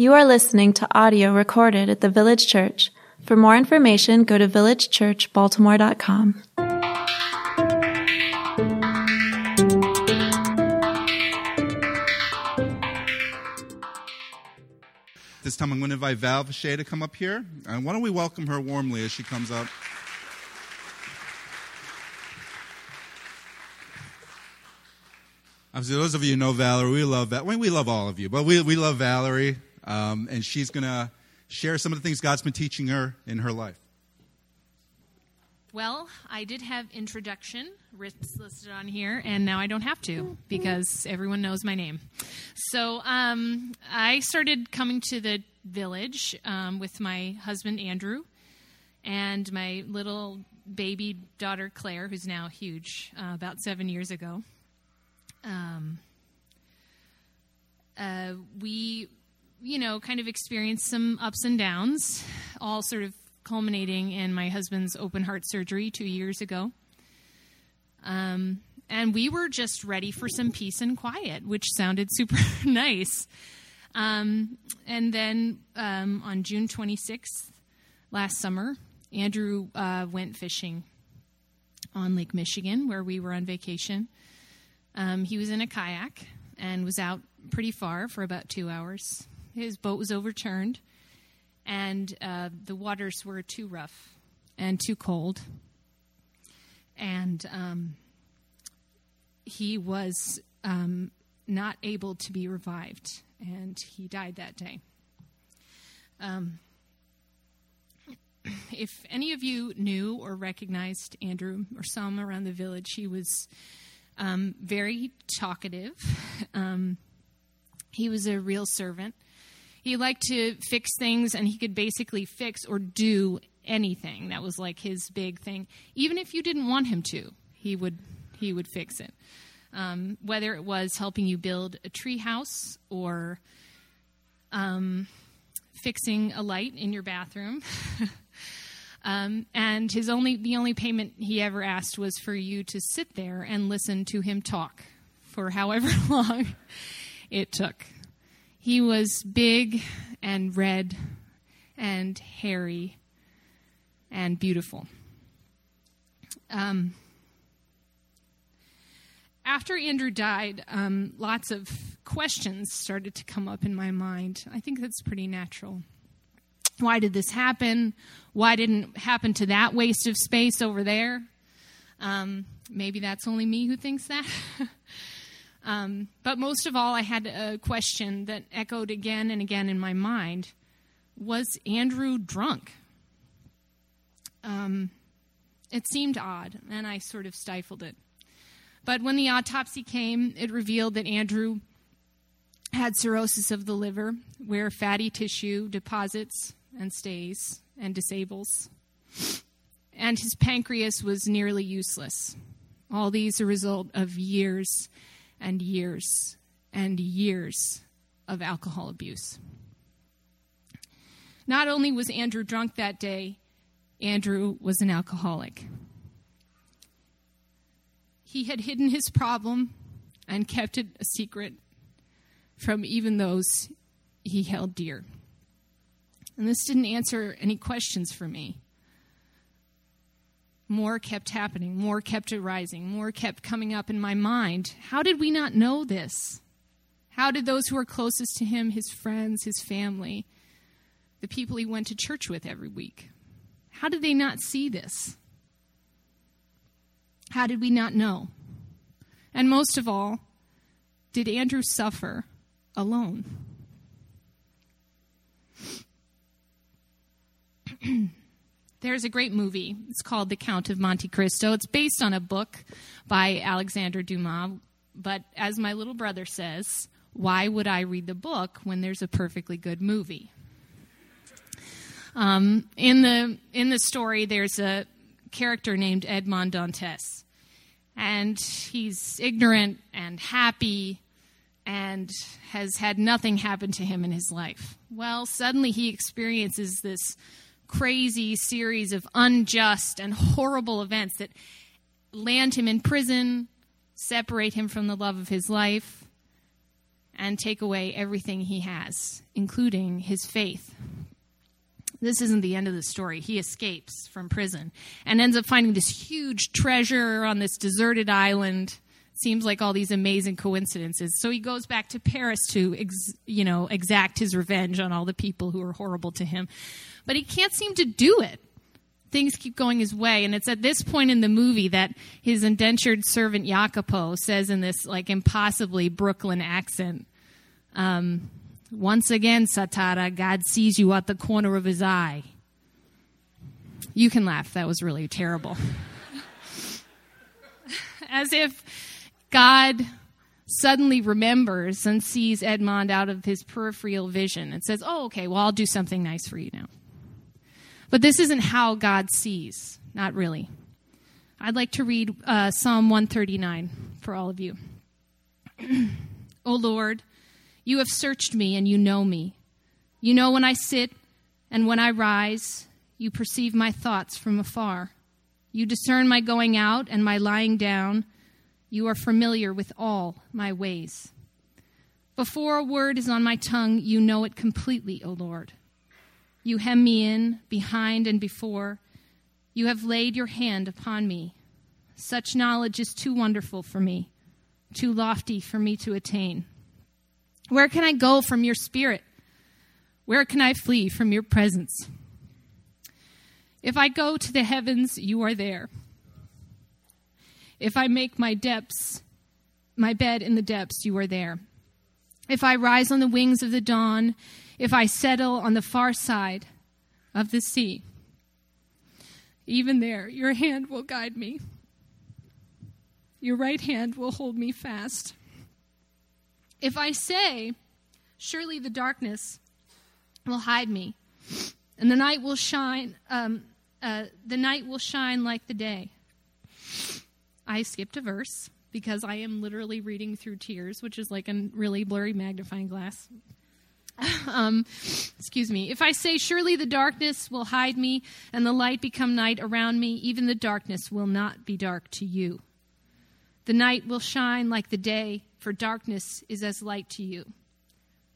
You are listening to audio recorded at the Village Church. For more information, go to villagechurchbaltimore.com. This time I'm going to invite Val Vache to come up here. And why don't we welcome her warmly as she comes up? Those of you who know Valerie, we love that. We love all of you, but we, we love Valerie. Um, and she's going to share some of the things God's been teaching her in her life. Well, I did have introduction listed on here, and now I don't have to because everyone knows my name. So um, I started coming to the village um, with my husband Andrew and my little baby daughter Claire, who's now huge, uh, about seven years ago. Um, uh, we you know, kind of experienced some ups and downs, all sort of culminating in my husband's open heart surgery two years ago. Um, and we were just ready for some peace and quiet, which sounded super nice. Um, and then um, on June 26th last summer, Andrew uh, went fishing on Lake Michigan, where we were on vacation. Um, he was in a kayak and was out pretty far for about two hours his boat was overturned, and uh, the waters were too rough and too cold. And um, he was um, not able to be revived, and he died that day. Um, if any of you knew or recognized Andrew or some around the village, he was um, very talkative. Um, he was a real servant. He liked to fix things, and he could basically fix or do anything. That was like his big thing. Even if you didn't want him to, he would he would fix it. Um, whether it was helping you build a tree house or um, fixing a light in your bathroom. um, and his only the only payment he ever asked was for you to sit there and listen to him talk for however long it took. He was big and red and hairy and beautiful. Um, after Andrew died, um, lots of questions started to come up in my mind. I think that's pretty natural. Why did this happen? Why didn't it happen to that waste of space over there? Um, maybe that's only me who thinks that. Um, but most of all, I had a question that echoed again and again in my mind Was Andrew drunk? Um, it seemed odd, and I sort of stifled it. But when the autopsy came, it revealed that Andrew had cirrhosis of the liver, where fatty tissue deposits and stays and disables. And his pancreas was nearly useless. All these a result of years and years and years of alcohol abuse. Not only was Andrew drunk that day, Andrew was an alcoholic. He had hidden his problem and kept it a secret from even those he held dear. And this didn't answer any questions for me more kept happening, more kept arising, more kept coming up in my mind. How did we not know this? How did those who were closest to him, his friends, his family, the people he went to church with every week, how did they not see this? How did we not know? And most of all, did Andrew suffer alone? There's a great movie. It's called The Count of Monte Cristo. It's based on a book by Alexandre Dumas. But as my little brother says, why would I read the book when there's a perfectly good movie? Um, in the in the story, there's a character named Edmond Dantes, and he's ignorant and happy, and has had nothing happen to him in his life. Well, suddenly he experiences this crazy series of unjust and horrible events that land him in prison, separate him from the love of his life, and take away everything he has, including his faith. This isn't the end of the story. He escapes from prison and ends up finding this huge treasure on this deserted island. Seems like all these amazing coincidences. So he goes back to Paris to, ex- you know, exact his revenge on all the people who are horrible to him. But he can't seem to do it things keep going his way. And it's at this point in the movie that his indentured servant Jacopo says in this like impossibly Brooklyn accent, um, once again, Zatarra, God sees you at the corner of his eye. You can laugh. That was really terrible. As if God suddenly remembers and sees Edmond out of his peripheral vision and says, Oh, okay, well, I'll do something nice for you now. But this isn't how God sees, not really. I'd like to read uh, Psalm 139 for all of you. o Lord, you have searched me and you know me. You know when I sit and when I rise. You perceive my thoughts from afar. You discern my going out and my lying down. You are familiar with all my ways. Before a word is on my tongue, you know it completely, O Lord. You hem me in, behind and before. You have laid your hand upon me. Such knowledge is too wonderful for me, too lofty for me to attain. Where can I go from your spirit? Where can I flee from your presence? If I go to the heavens, you are there. If I make my depths, my bed in the depths, you are there. If I rise on the wings of the dawn, if I settle on the far side of the sea. Even there, your hand will guide me. Your right hand will hold me fast. If I say, Surely the darkness will hide me, and the night will shine, um, uh, the night will shine like the day. I skipped a verse because I am literally reading through tears, which is like a really blurry magnifying glass. um, excuse me. If I say, Surely the darkness will hide me, and the light become night around me, even the darkness will not be dark to you. The night will shine like the day, for darkness is as light to you.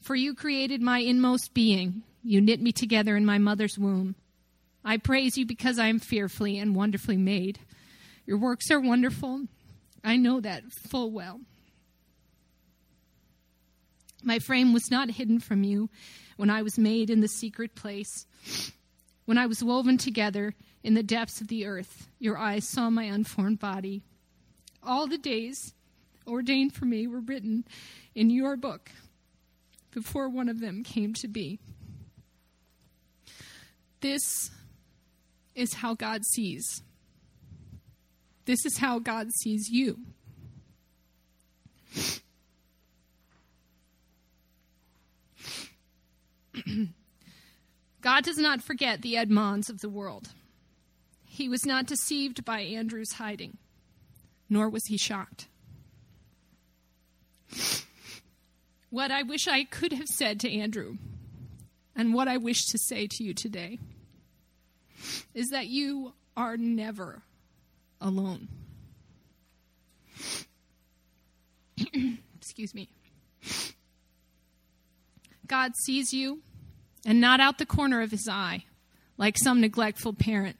For you created my inmost being, you knit me together in my mother's womb. I praise you because I am fearfully and wonderfully made. Your works are wonderful. I know that full well. My frame was not hidden from you when I was made in the secret place. When I was woven together in the depths of the earth, your eyes saw my unformed body. All the days ordained for me were written in your book before one of them came to be. This is how God sees. This is how God sees you. God does not forget the Edmonds of the world. He was not deceived by Andrew's hiding, nor was he shocked. What I wish I could have said to Andrew, and what I wish to say to you today, is that you are never alone. Excuse me. God sees you and not out the corner of his eye like some neglectful parent.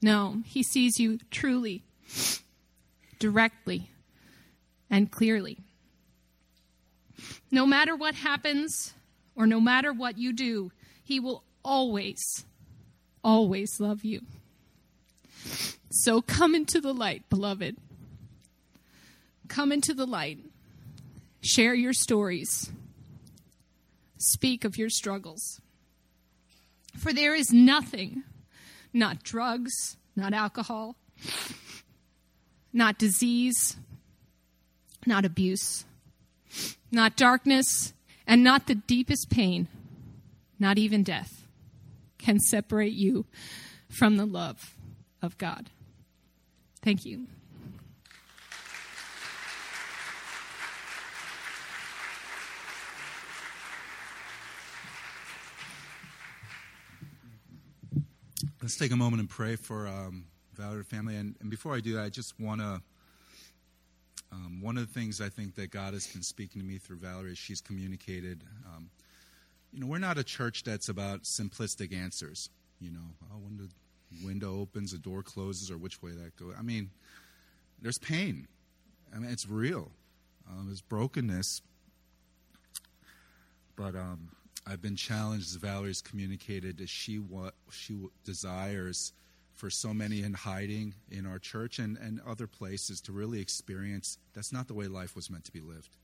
No, he sees you truly, directly, and clearly. No matter what happens or no matter what you do, he will always, always love you. So come into the light, beloved. Come into the light. Share your stories speak of your struggles. For there is nothing, not drugs, not alcohol, not disease, not abuse, not darkness, and not the deepest pain, not even death, can separate you from the love of God. Thank you. Let's take a moment and pray for um, Valerie family. And, and, before I do that, I just want to um, one of the things I think that God has been speaking to me through Valerie is she's communicated. Um, you know, we're not a church that's about simplistic answers. You know, oh, when the window opens, the door closes, or which way that goes. I mean, there's pain. I mean, it's real. Um, there's brokenness. But um, I've been challenged, as Valerie's communicated, that she what she desires for so many in hiding in our church and, and other places to really experience that's not the way life was meant to be lived.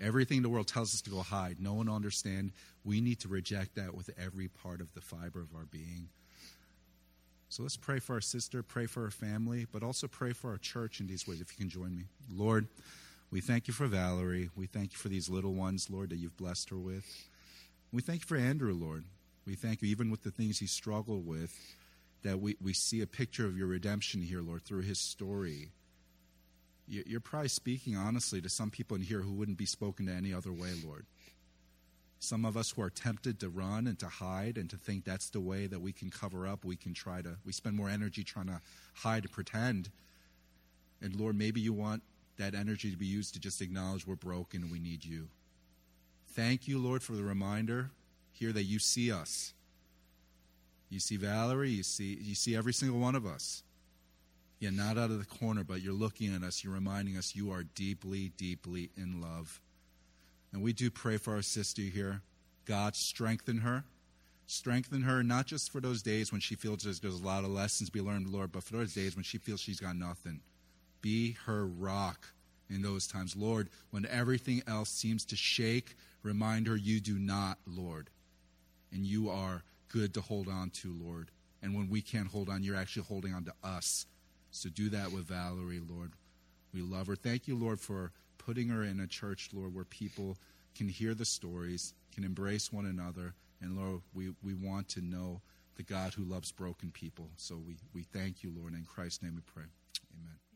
Everything the world tells us to go hide, no one will understand. We need to reject that with every part of the fiber of our being. So let's pray for our sister, pray for our family, but also pray for our church in these ways, if you can join me. Lord, we thank you for Valerie. We thank you for these little ones, Lord, that you've blessed her with. We thank you for Andrew, Lord. We thank you, even with the things he struggled with, that we, we see a picture of your redemption here, Lord, through his story. You're probably speaking honestly to some people in here who wouldn't be spoken to any other way, Lord. Some of us who are tempted to run and to hide and to think that's the way that we can cover up, we can try to, we spend more energy trying to hide and pretend. And Lord, maybe you want that energy to be used to just acknowledge we're broken and we need you. Thank you, Lord, for the reminder here that you see us. You see Valerie, you see, you see every single one of us. You're not out of the corner, but you're looking at us. You're reminding us you are deeply, deeply in love. And we do pray for our sister here. God, strengthen her. Strengthen her, not just for those days when she feels there's, there's a lot of lessons to be learned, Lord, but for those days when she feels she's got nothing. Be her rock in those times. Lord, when everything else seems to shake, remind her you do not, Lord. And you are good to hold on to, Lord. And when we can't hold on, you're actually holding on to us. So do that with Valerie, Lord. We love her. Thank you, Lord, for putting her in a church, Lord, where people can hear the stories, can embrace one another. And Lord, we, we want to know the God who loves broken people. So we, we thank you, Lord. In Christ's name we pray. Amen.